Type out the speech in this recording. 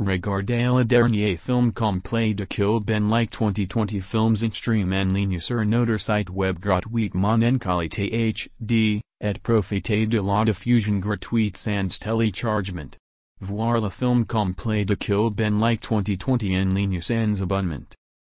Regardez le dernier film complet de Kill Ben Lyk 2020 Filmzenstream en ligne sur notre site web gratuitement en qualité HD, et profitez de la diffusion gratuite sans téléchargement. Voir le film complet de Kill Ben Lyk 2020 en ligne sans abonnement.